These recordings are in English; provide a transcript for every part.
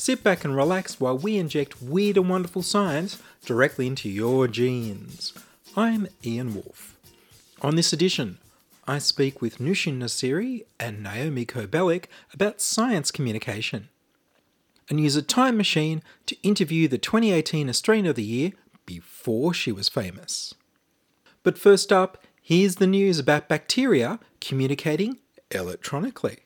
Sit back and relax while we inject weird and wonderful science directly into your genes. I'm Ian Wolfe. On this edition, I speak with Nushin Nasiri and Naomi Koh Belic about science communication and use a time machine to interview the 2018 Australian of the Year before she was famous. But first up, here's the news about bacteria communicating electronically.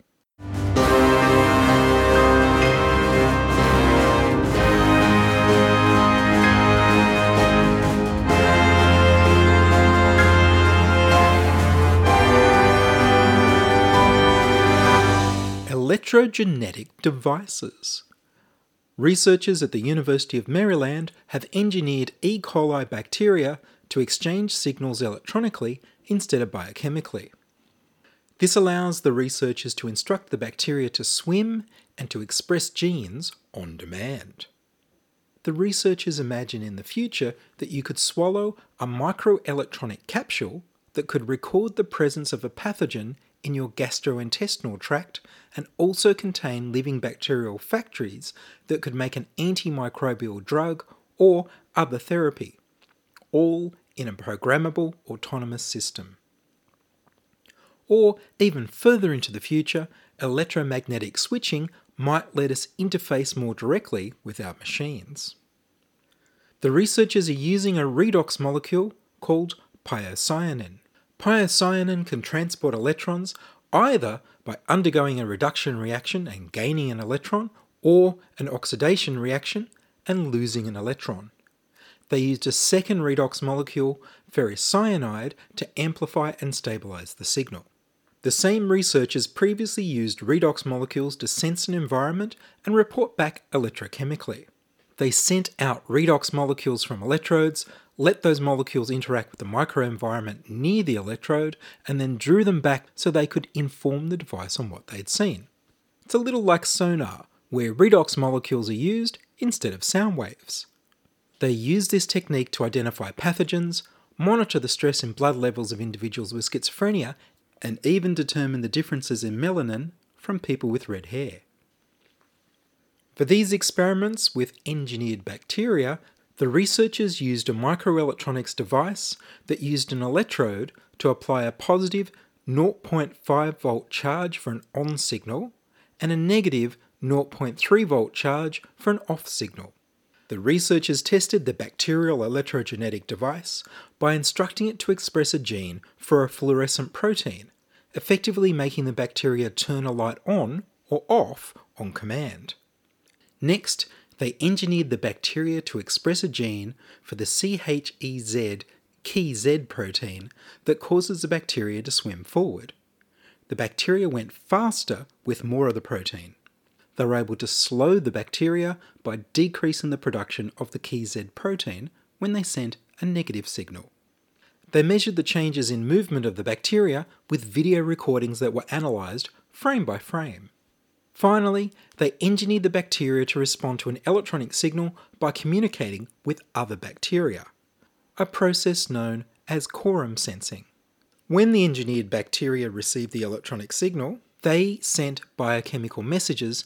Electrogenetic devices. Researchers at the University of Maryland have engineered E. coli bacteria to exchange signals electronically instead of biochemically. This allows the researchers to instruct the bacteria to swim and to express genes on demand. The researchers imagine in the future that you could swallow a microelectronic capsule that could record the presence of a pathogen in your gastrointestinal tract and also contain living bacterial factories that could make an antimicrobial drug or other therapy, all in a programmable autonomous system. Or even further into the future, electromagnetic switching might let us interface more directly with our machines. The researchers are using a redox molecule called pyocyanin. Pyocyanin can transport electrons either by undergoing a reduction reaction and gaining an electron, or an oxidation reaction and losing an electron. They used a second redox molecule, ferricyanide, to amplify and stabilize the signal. The same researchers previously used redox molecules to sense an environment and report back electrochemically. They sent out redox molecules from electrodes, let those molecules interact with the microenvironment near the electrode, and then drew them back so they could inform the device on what they'd seen. It's a little like sonar, where redox molecules are used instead of sound waves. They use this technique to identify pathogens, monitor the stress in blood levels of individuals with schizophrenia, and even determine the differences in melanin from people with red hair. For these experiments with engineered bacteria, the researchers used a microelectronics device that used an electrode to apply a positive 0.5 volt charge for an on signal and a negative 0.3 volt charge for an off signal. The researchers tested the bacterial electrogenetic device by instructing it to express a gene for a fluorescent protein, effectively making the bacteria turn a light on or off on command. Next, they engineered the bacteria to express a gene for the CHEZ key Z protein that causes the bacteria to swim forward. The bacteria went faster with more of the protein. They were able to slow the bacteria by decreasing the production of the key Z protein when they sent a negative signal. They measured the changes in movement of the bacteria with video recordings that were analysed frame by frame. Finally, they engineered the bacteria to respond to an electronic signal by communicating with other bacteria, a process known as quorum sensing. When the engineered bacteria received the electronic signal, they sent biochemical messages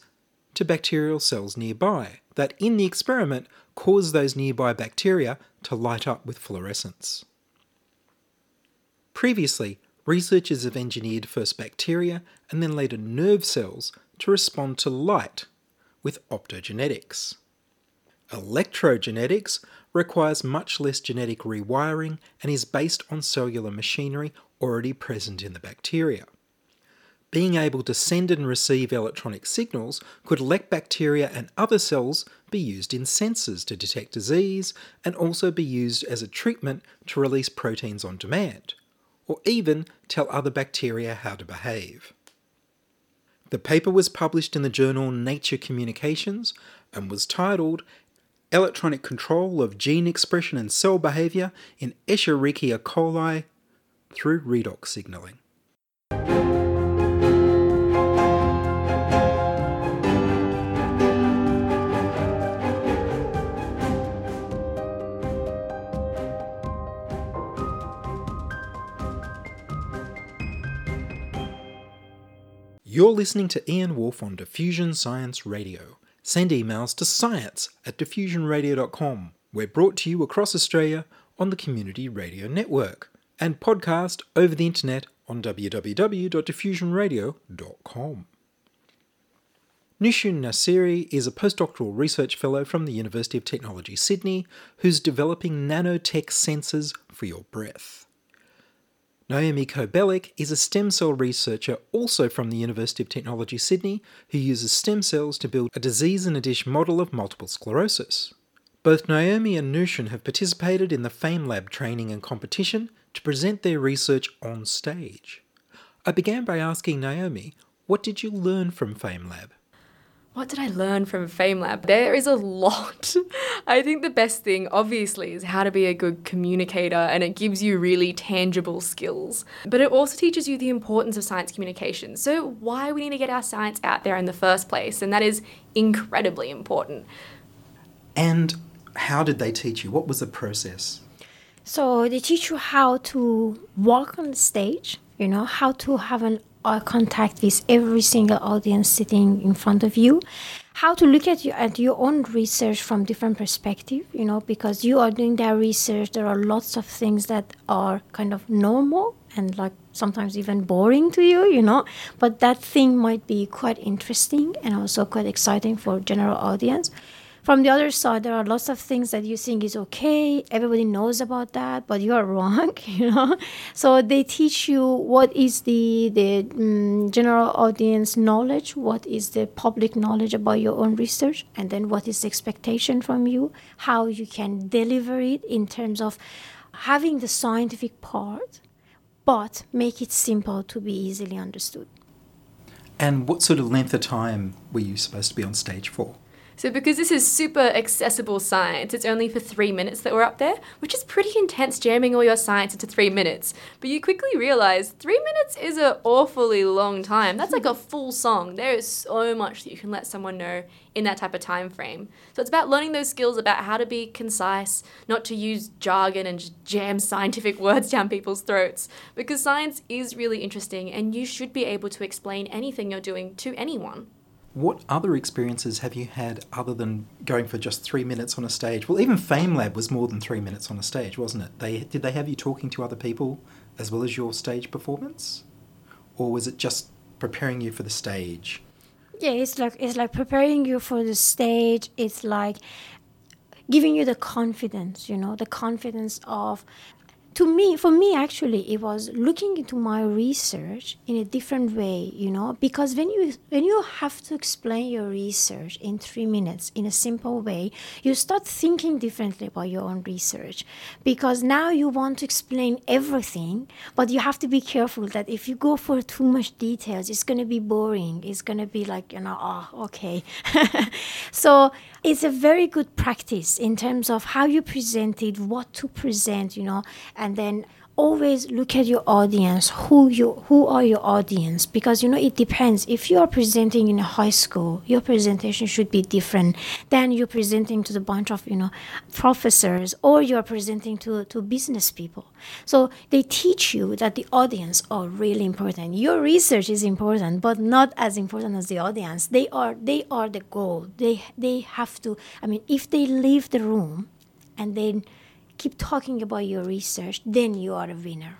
to bacterial cells nearby that, in the experiment, caused those nearby bacteria to light up with fluorescence. Previously, researchers have engineered first bacteria and then later nerve cells to respond to light with optogenetics. Electrogenetics requires much less genetic rewiring and is based on cellular machinery already present in the bacteria. Being able to send and receive electronic signals could let bacteria and other cells be used in sensors to detect disease and also be used as a treatment to release proteins on demand, or even tell other bacteria how to behave. The paper was published in the journal Nature Communications and was titled Electronic Control of Gene Expression and Cell Behavior in Escherichia coli through Redox Signaling. You're listening to Ian Wolfe on Diffusion Science Radio. Send emails to science at diffusionradio.com. We're brought to you across Australia on the Community Radio Network and podcast over the internet on www.diffusionradio.com. Nushin Nasiri is a postdoctoral research fellow from the University of Technology Sydney who's developing nanotech sensors for your breath. Naomi Koh Belic is a stem cell researcher also from the University of Technology Sydney who uses stem cells to build a disease in a dish model of multiple sclerosis. Both Naomi and Nushin have participated in the FameLab training and competition to present their research on stage. I began by asking Naomi, what did you learn from FameLab? What did I learn from FameLab? There is a lot. I think the best thing, obviously, is how to be a good communicator, and it gives you really tangible skills. But it also teaches you the importance of science communication. So, why we need to get our science out there in the first place, and that is incredibly important. And how did they teach you? What was the process? So they teach you how to walk on the stage, you know, how to have an eye contact with every single audience sitting in front of you, how to look at, you, at your own research from different perspective, you know, because you are doing that research, there are lots of things that are kind of normal and like sometimes even boring to you, you know, but that thing might be quite interesting and also quite exciting for general audience from the other side there are lots of things that you think is okay. Everybody knows about that but you are wrong you know? So they teach you what is the the um, general audience knowledge what is the public knowledge about your own research and then what is the expectation from you how you can deliver it in terms of having the scientific part but make it simple to be easily understood. And what sort of length of time were you supposed to be on stage for? So, because this is super accessible science, it's only for three minutes that we're up there, which is pretty intense jamming all your science into three minutes. But you quickly realize three minutes is an awfully long time. That's like a full song. There is so much that you can let someone know in that type of time frame. So, it's about learning those skills about how to be concise, not to use jargon and just jam scientific words down people's throats. Because science is really interesting and you should be able to explain anything you're doing to anyone. What other experiences have you had other than going for just three minutes on a stage? Well, even FameLab was more than three minutes on a stage, wasn't it? They did they have you talking to other people as well as your stage performance, or was it just preparing you for the stage? Yeah, it's like it's like preparing you for the stage. It's like giving you the confidence, you know, the confidence of to me for me actually it was looking into my research in a different way you know because when you when you have to explain your research in 3 minutes in a simple way you start thinking differently about your own research. Because now you want to explain everything but you have to be careful that if you go for too much details it's going to be boring. It's going to be like you know oh okay. So it's a very good practice in terms of how you present it what to present you know and then always look at your audience who you who are your audience? Because you know it depends. If you are presenting in a high school your presentation should be different than you're presenting to the bunch of you know professors or you're presenting to to business people. So they teach you that the audience are really important. Your research is important but not as important as the audience. They are they are the goal. They they have to i mean if they leave the room and then keep talking about your research, then you are a winner.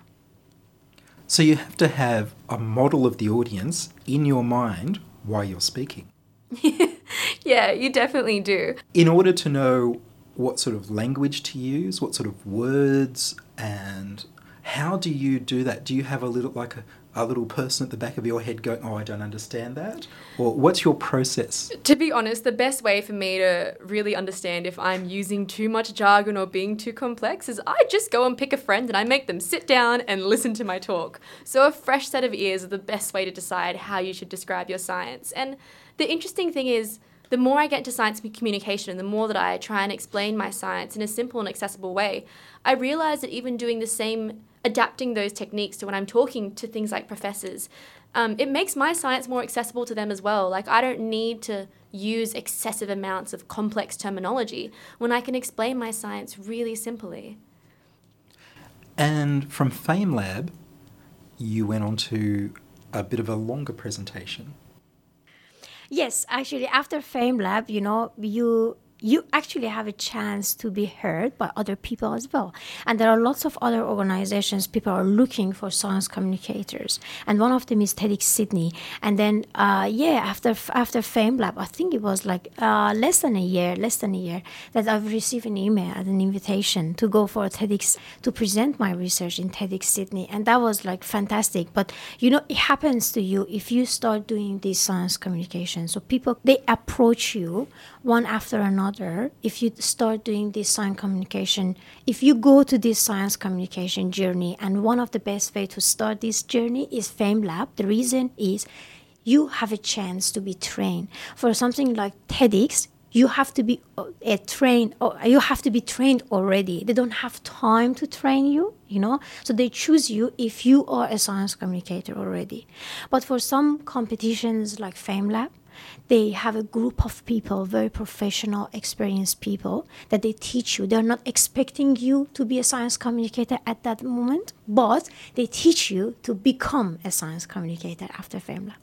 So you have to have a model of the audience in your mind while you're speaking. Yeah, you definitely do. In order to know what sort of language to use, what sort of words, and how do you do that? Do you have a little like a, a little person at the back of your head going, "Oh, I don't understand that," or what's your process? To be honest, the best way for me to really understand if I'm using too much jargon or being too complex is I just go and pick a friend and I make them sit down and listen to my talk. So, a fresh set of ears is the best way to decide how you should describe your science. And the interesting thing is, the more I get into science communication and the more that I try and explain my science in a simple and accessible way, I realize that even doing the same, adapting those techniques to when I'm talking to things like professors, um, it makes my science more accessible to them as well. Like, I don't need to use excessive amounts of complex terminology when I can explain my science really simply. And from FameLab, you went on to a bit of a longer presentation. Yes, actually, after FameLab, you know, you you actually have a chance to be heard by other people as well. And there are lots of other organizations, people are looking for science communicators. And one of them is TEDx Sydney. And then, uh, yeah, after after FameLab, I think it was like uh, less than a year, less than a year, that I've received an email and an invitation to go for TEDx to present my research in TEDx Sydney. And that was like fantastic. But, you know, it happens to you if you start doing this science communication. So people, they approach you one after another if you start doing this science communication if you go to this science communication journey and one of the best way to start this journey is FameLab. The reason is you have a chance to be trained. For something like TEDx you have to be uh, a trained you have to be trained already. They don't have time to train you you know? So they choose you if you are a science communicator already. But for some competitions like FameLab they have a group of people, very professional, experienced people that they teach you. They're not expecting you to be a science communicator at that moment, but they teach you to become a science communicator after FameLab.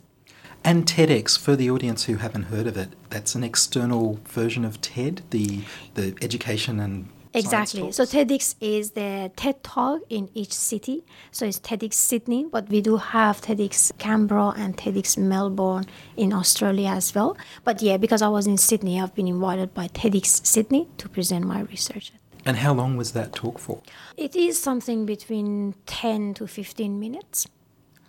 And TEDx, for the audience who haven't heard of it, that's an external version of TED, the the education and Exactly. So TEDx is the TED Talk in each city. So it's TEDx Sydney, but we do have TEDx Canberra and TEDx Melbourne in Australia as well. But yeah, because I was in Sydney, I've been invited by TEDx Sydney to present my research. And how long was that talk for? It is something between 10 to 15 minutes.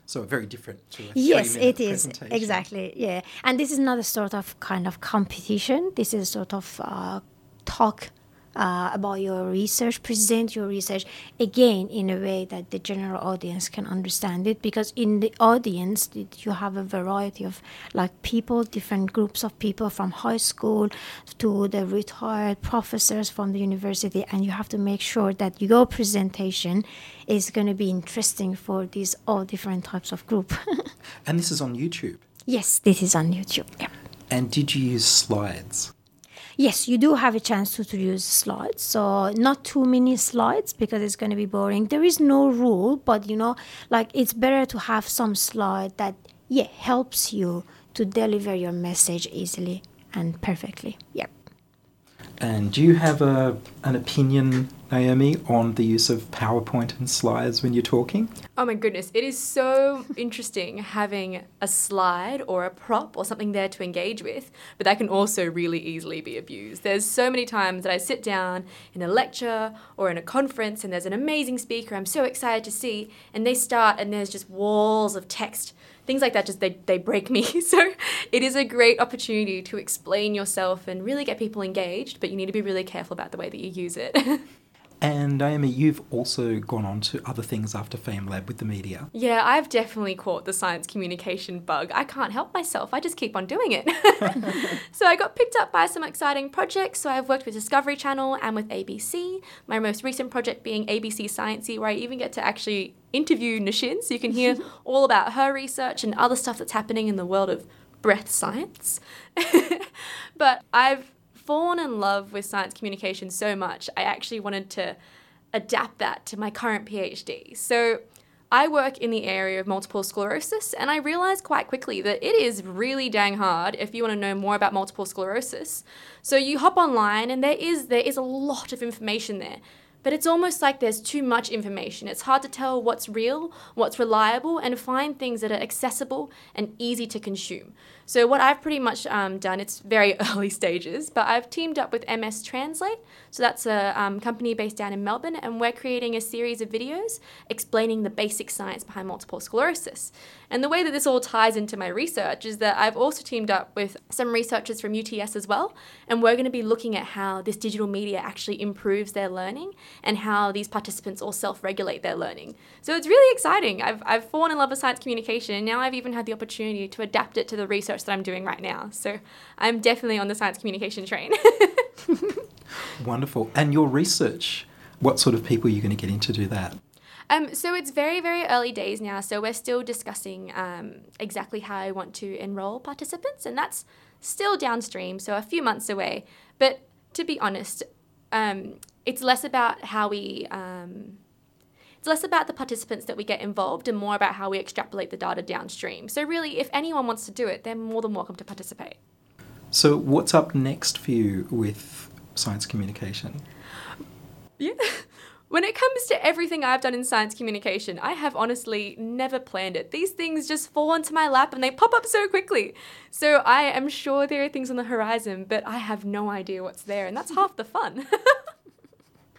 So very different to a yes, it is exactly. Yeah, and this is not a sort of kind of competition. This is sort of uh, talk uh, about your research, present your research again in a way that the general audience can understand it. Because in the audience, you have a variety of like people, different groups of people from high school to the retired professors from the university, and you have to make sure that your presentation is going to be interesting for these all different types of group. And this is on YouTube. yes, this is on YouTube. Yeah. And did you use slides? Yes, you do have a chance to, to use slides. So not too many slides because it's going to be boring. There is no rule, but you know, like it's better to have some slide that yeah helps you to deliver your message easily and perfectly. Yep. And do you have a, an opinion, Naomi, on the use of PowerPoint and slides when you're talking? Oh my goodness, it is so interesting having a slide or a prop or something there to engage with, but that can also really easily be abused. There's so many times that I sit down in a lecture or in a conference and there's an amazing speaker I'm so excited to see, and they start and there's just walls of text. Things like that just they, they break me. So it is a great opportunity to explain yourself and really get people engaged, but you need to be really careful about the way that you use it. And Naomi, you've also gone on to other things after FameLab with the media. Yeah, I've definitely caught the science communication bug. I can't help myself. I just keep on doing it. so I got picked up by some exciting projects. So I've worked with Discovery Channel and with ABC. My most recent project being ABC Sciencey, where I even get to actually interview Nushin, so you can hear all about her research and other stuff that's happening in the world of breath science. but I've fallen in love with science communication so much, I actually wanted to adapt that to my current PhD. So I work in the area of multiple sclerosis, and I realized quite quickly that it is really dang hard if you want to know more about multiple sclerosis. So you hop online, and there is there is a lot of information there. but it's almost like there's too much information. It's hard to tell what's real, what's reliable, and find things that are accessible and easy to consume. So, what I've pretty much um, done, it's very early stages, but I've teamed up with MS Translate. So, that's a um, company based down in Melbourne, and we're creating a series of videos explaining the basic science behind multiple sclerosis. And the way that this all ties into my research is that I've also teamed up with some researchers from UTS as well, and we're going to be looking at how this digital media actually improves their learning and how these participants all self regulate their learning. So, it's really exciting. I've, I've fallen in love with science communication, and now I've even had the opportunity to adapt it to the research that I'm doing right now. So I'm definitely on the science communication train. Wonderful. And your research, what sort of people are you going to get in to do that? Um, so it's very, very early days now. So we're still discussing um, exactly how I want to enroll participants, and that's still downstream, so a few months away. But to be honest, um, it's less about how we. Um, it's less about the participants that we get involved and more about how we extrapolate the data downstream. So, really, if anyone wants to do it, they're more than welcome to participate. So, what's up next for you with science communication? Yeah. When it comes to everything I've done in science communication, I have honestly never planned it. These things just fall onto my lap and they pop up so quickly. So I am sure there are things on the horizon, but I have no idea what's there, and that's half the fun.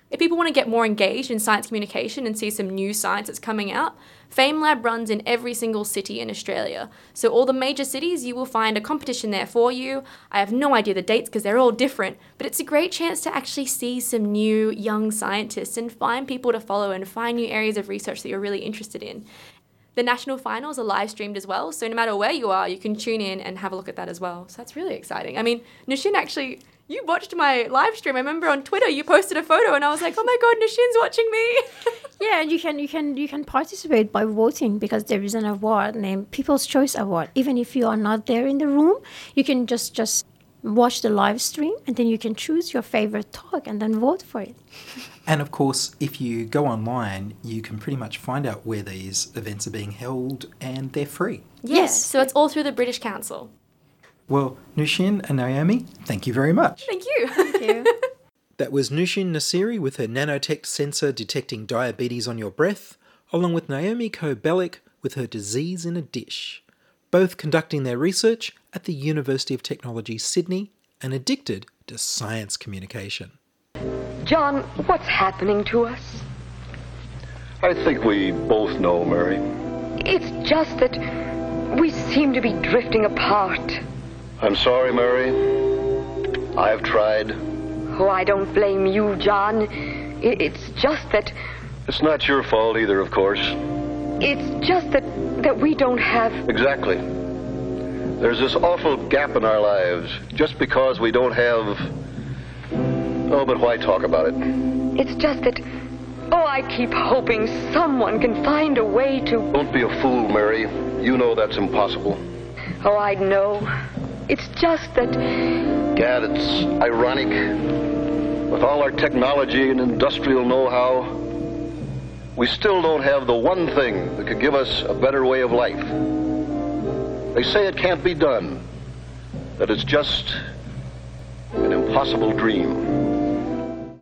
If people want to get more engaged in science communication and see some new science that's coming out, FameLab runs in every single city in Australia. So, all the major cities, you will find a competition there for you. I have no idea the dates because they're all different, but it's a great chance to actually see some new young scientists and find people to follow and find new areas of research that you're really interested in. The national finals are live streamed as well, so no matter where you are, you can tune in and have a look at that as well. So that's really exciting. I mean, Nushin actually you watched my live stream. I remember on Twitter you posted a photo, and I was like, "Oh my god, Nushin's watching me!" yeah, and you can you can you can participate by voting because there is an award named People's Choice Award. Even if you are not there in the room, you can just just watch the live stream, and then you can choose your favorite talk and then vote for it. And of course, if you go online, you can pretty much find out where these events are being held, and they're free. Yes, yes. so it's all through the British Council. Well, Nushin and Naomi, thank you very much. Thank you. Thank you. that was Nushin Nasiri with her nanotech sensor detecting diabetes on your breath, along with Naomi Koh Belic with her disease in a dish, both conducting their research at the University of Technology, Sydney, and addicted to science communication. John, what's happening to us? I think we both know, Mary. It's just that we seem to be drifting apart. I'm sorry, Murray. I've tried. Oh, I don't blame you, John. It's just that. It's not your fault either, of course. It's just that that we don't have. Exactly. There's this awful gap in our lives just because we don't have. Oh, but why talk about it? It's just that. Oh, I keep hoping someone can find a way to. Don't be a fool, Mary. You know that's impossible. Oh, I know. It's just that. Gad, it's ironic. With all our technology and industrial know how, we still don't have the one thing that could give us a better way of life. They say it can't be done, that it's just an impossible dream.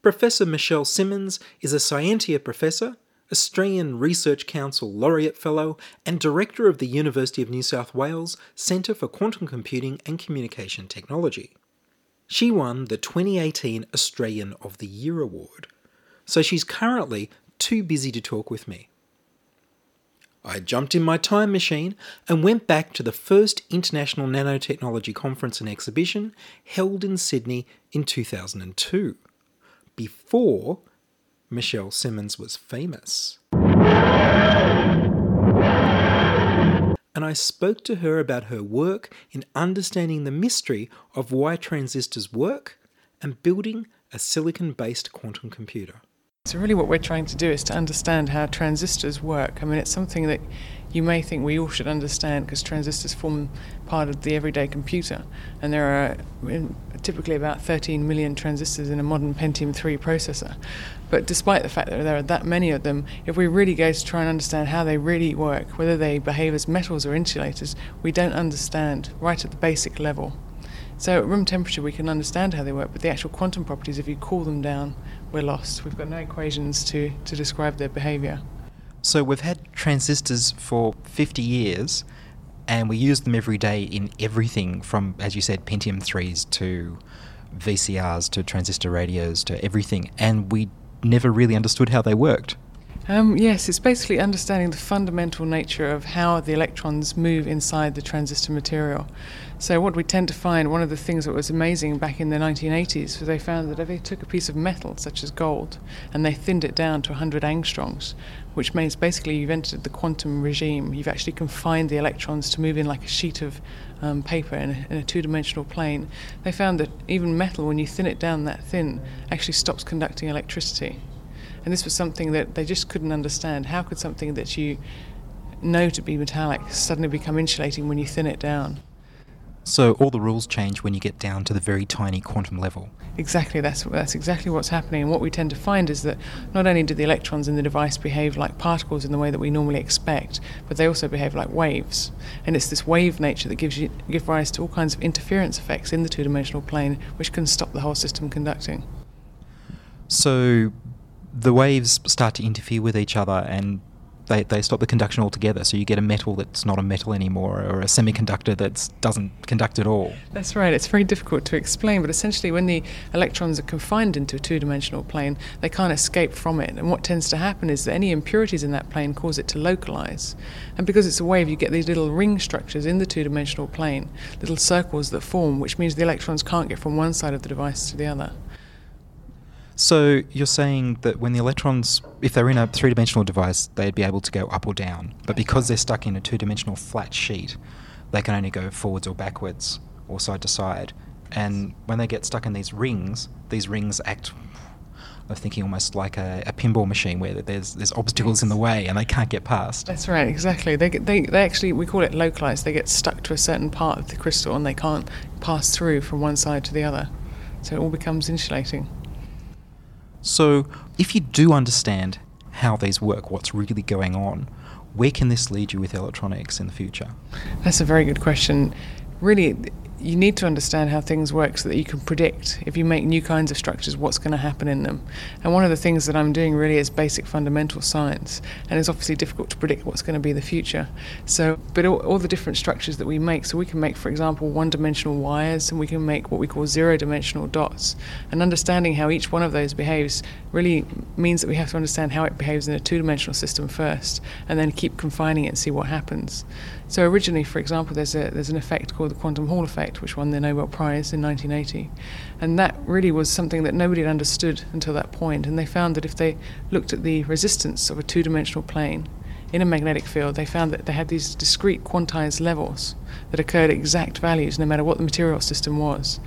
Professor Michelle Simmons is a Scientia professor Australian Research Council Laureate Fellow, and Director of the University of New South Wales Centre for Quantum Computing and Communication Technology. She won the 2018 Australian of the Year award, so she's currently too busy to talk with me. I jumped in my time machine and went back to the first International Nanotechnology Conference and Exhibition held in Sydney in 2002, before Michelle Simmons was famous. And I spoke to her about her work in understanding the mystery of why transistors work and building a silicon based quantum computer. So, really, what we're trying to do is to understand how transistors work. I mean, it's something that you may think we all should understand because transistors form part of the everyday computer. And there are typically about 13 million transistors in a modern Pentium 3 processor. But despite the fact that there are that many of them, if we really go to try and understand how they really work, whether they behave as metals or insulators, we don't understand right at the basic level. So at room temperature, we can understand how they work, but the actual quantum properties, if you cool them down, we're lost. We've got no equations to, to describe their behavior. So we've had transistors for 50 years, and we use them every day in everything from, as you said, Pentium 3s to VCRs to transistor radios to everything, and we never really understood how they worked. Um, yes, it's basically understanding the fundamental nature of how the electrons move inside the transistor material. So, what we tend to find, one of the things that was amazing back in the 1980s, was they found that if they took a piece of metal, such as gold, and they thinned it down to 100 angstroms, which means basically you've entered the quantum regime, you've actually confined the electrons to move in like a sheet of um, paper in a, in a two dimensional plane. They found that even metal, when you thin it down that thin, actually stops conducting electricity. And this was something that they just couldn't understand. How could something that you know to be metallic suddenly become insulating when you thin it down? So all the rules change when you get down to the very tiny quantum level. Exactly, that's that's exactly what's happening. And what we tend to find is that not only do the electrons in the device behave like particles in the way that we normally expect, but they also behave like waves. And it's this wave nature that gives you give rise to all kinds of interference effects in the two-dimensional plane, which can stop the whole system conducting. So the waves start to interfere with each other and they, they stop the conduction altogether. So you get a metal that's not a metal anymore, or a semiconductor that doesn't conduct at all. That's right. It's very difficult to explain, but essentially, when the electrons are confined into a two dimensional plane, they can't escape from it. And what tends to happen is that any impurities in that plane cause it to localize. And because it's a wave, you get these little ring structures in the two dimensional plane, little circles that form, which means the electrons can't get from one side of the device to the other. So you're saying that when the electrons, if they're in a three-dimensional device, they'd be able to go up or down, but because they're stuck in a two-dimensional flat sheet, they can only go forwards or backwards or side to side. And when they get stuck in these rings, these rings act. I'm thinking almost like a, a pinball machine where there's there's obstacles in the way and they can't get past. That's right, exactly. They get, they they actually we call it localized. They get stuck to a certain part of the crystal and they can't pass through from one side to the other. So it all becomes insulating. So, if you do understand how these work, what's really going on, where can this lead you with electronics in the future? That's a very good question. Really, you need to understand how things work so that you can predict if you make new kinds of structures what's going to happen in them. And one of the things that I'm doing really is basic fundamental science, and it's obviously difficult to predict what's going to be the future. So, but all, all the different structures that we make, so we can make, for example, one-dimensional wires, and we can make what we call zero-dimensional dots. And understanding how each one of those behaves really means that we have to understand how it behaves in a two-dimensional system first, and then keep confining it and see what happens. So originally, for example, there's a there's an effect called the quantum Hall effect, which won the Nobel Prize in 1980, and that really was something that nobody had understood until that point. And they found that if they looked at the resistance of a two-dimensional plane in a magnetic field, they found that they had these discrete quantized levels that occurred at exact values no matter what the material system was.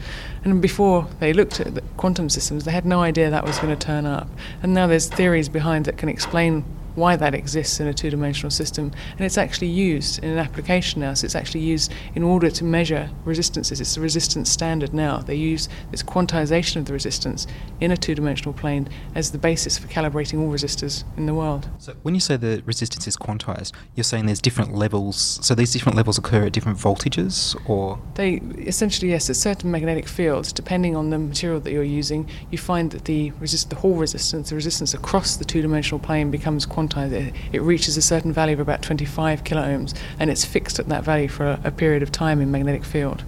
And before they looked at the quantum systems, they had no idea that was going to turn up. And now there's theories behind that can explain why that exists in a two dimensional system. And it's actually used in an application now. So it's actually used in order to measure resistances. It's the resistance standard now. They use this quantization of the resistance in a two dimensional plane as the basis for calibrating all resistors in the world. So when you say the resistance is quantized, you're saying there's different levels. So these different levels occur at different voltages, or they essentially yes, at certain magnetic fields, depending on the material that you're using, you find that the resist the Hall resistance, the resistance across the two dimensional plane becomes quantized it, it reaches a certain value of about 25 kiloohms, and it's fixed at that value for a, a period of time in magnetic field.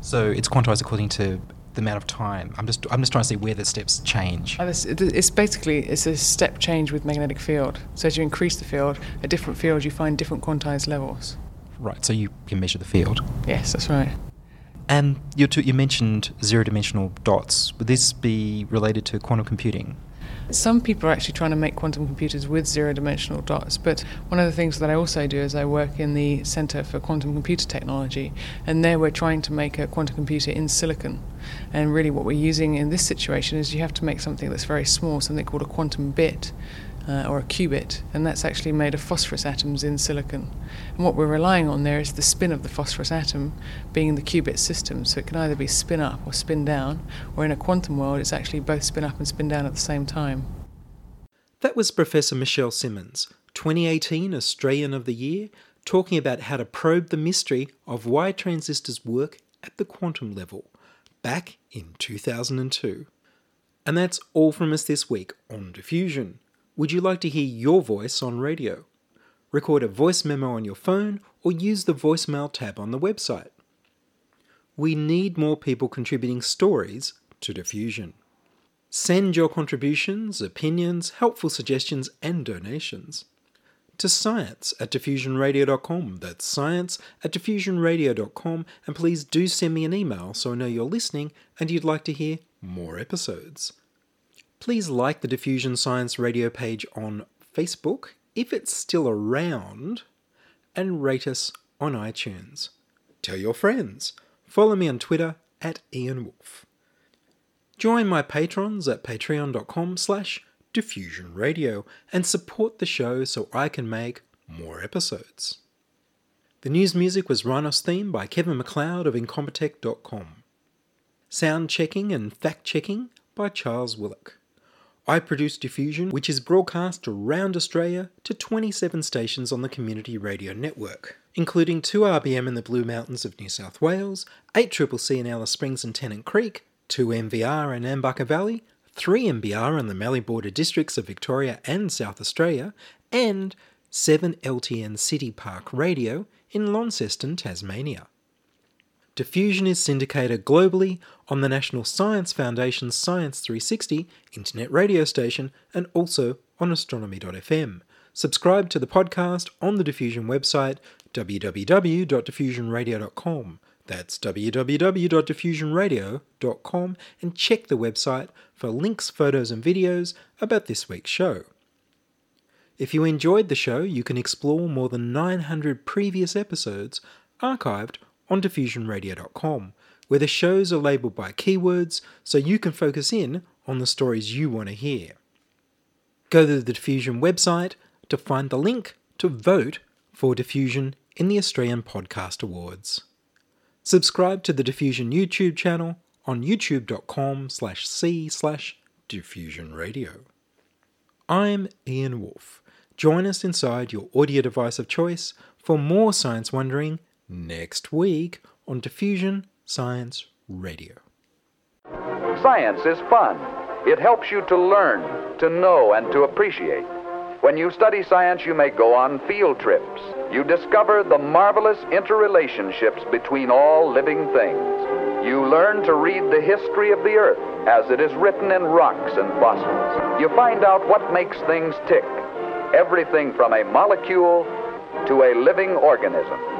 So it's quantized according to the amount of time. I'm just I'm just trying to see where the steps change. Uh, it's, it's basically it's a step change with magnetic field. So as you increase the field, at different fields you find different quantized levels. Right. So you can measure the field. Yes, that's right. And you you mentioned zero-dimensional dots. Would this be related to quantum computing? Some people are actually trying to make quantum computers with zero dimensional dots, but one of the things that I also do is I work in the Center for Quantum Computer Technology, and there we're trying to make a quantum computer in silicon. And really, what we're using in this situation is you have to make something that's very small, something called a quantum bit uh, or a qubit, and that's actually made of phosphorus atoms in silicon. And what we're relying on there is the spin of the phosphorus atom being the qubit system, so it can either be spin up or spin down, or in a quantum world, it's actually both spin up and spin down at the same time. That was Professor Michelle Simmons, 2018 Australian of the Year, talking about how to probe the mystery of why transistors work at the quantum level back in 2002. And that's all from us this week on Diffusion. Would you like to hear your voice on radio? Record a voice memo on your phone or use the voicemail tab on the website. We need more people contributing stories to Diffusion. Send your contributions, opinions, helpful suggestions, and donations to science at diffusionradio.com. That's science at diffusionradio.com. And please do send me an email so I know you're listening and you'd like to hear more episodes. Please like the Diffusion Science Radio page on Facebook if it's still around and rate us on iTunes. Tell your friends. Follow me on Twitter at Ian Wolfe. Join my patrons at patreon.com slash Diffusion Radio and support the show so I can make more episodes. The news music was Rhinos theme by Kevin MacLeod of Incompetech.com. Sound checking and fact checking by Charles Willock. I produce Diffusion, which is broadcast around Australia to 27 stations on the Community Radio Network, including 2RBM in the Blue Mountains of New South Wales, 8CCC in Alice Springs and Tennant Creek, 2NVR in Nambucca Valley, 3MBR in the Mallee Border districts of Victoria and South Australia, and 7LTN City Park Radio in Launceston, Tasmania. Diffusion is syndicated globally on the National Science Foundation's Science 360 internet radio station and also on astronomy.fm. Subscribe to the podcast on the Diffusion website www.diffusionradio.com. That's www.diffusionradio.com and check the website for links, photos, and videos about this week's show. If you enjoyed the show, you can explore more than 900 previous episodes archived on diffusionradio.com, where the shows are labelled by keywords so you can focus in on the stories you want to hear. Go to the Diffusion website to find the link to vote for Diffusion in the Australian Podcast Awards. Subscribe to the Diffusion YouTube channel on youtube.com slash c slash diffusion radio. I'm Ian Wolfe. Join us inside your audio device of choice for more science wondering next week on Diffusion Science Radio. Science is fun. It helps you to learn, to know, and to appreciate. When you study science, you may go on field trips. You discover the marvelous interrelationships between all living things. You learn to read the history of the earth as it is written in rocks and fossils. You find out what makes things tick. Everything from a molecule to a living organism.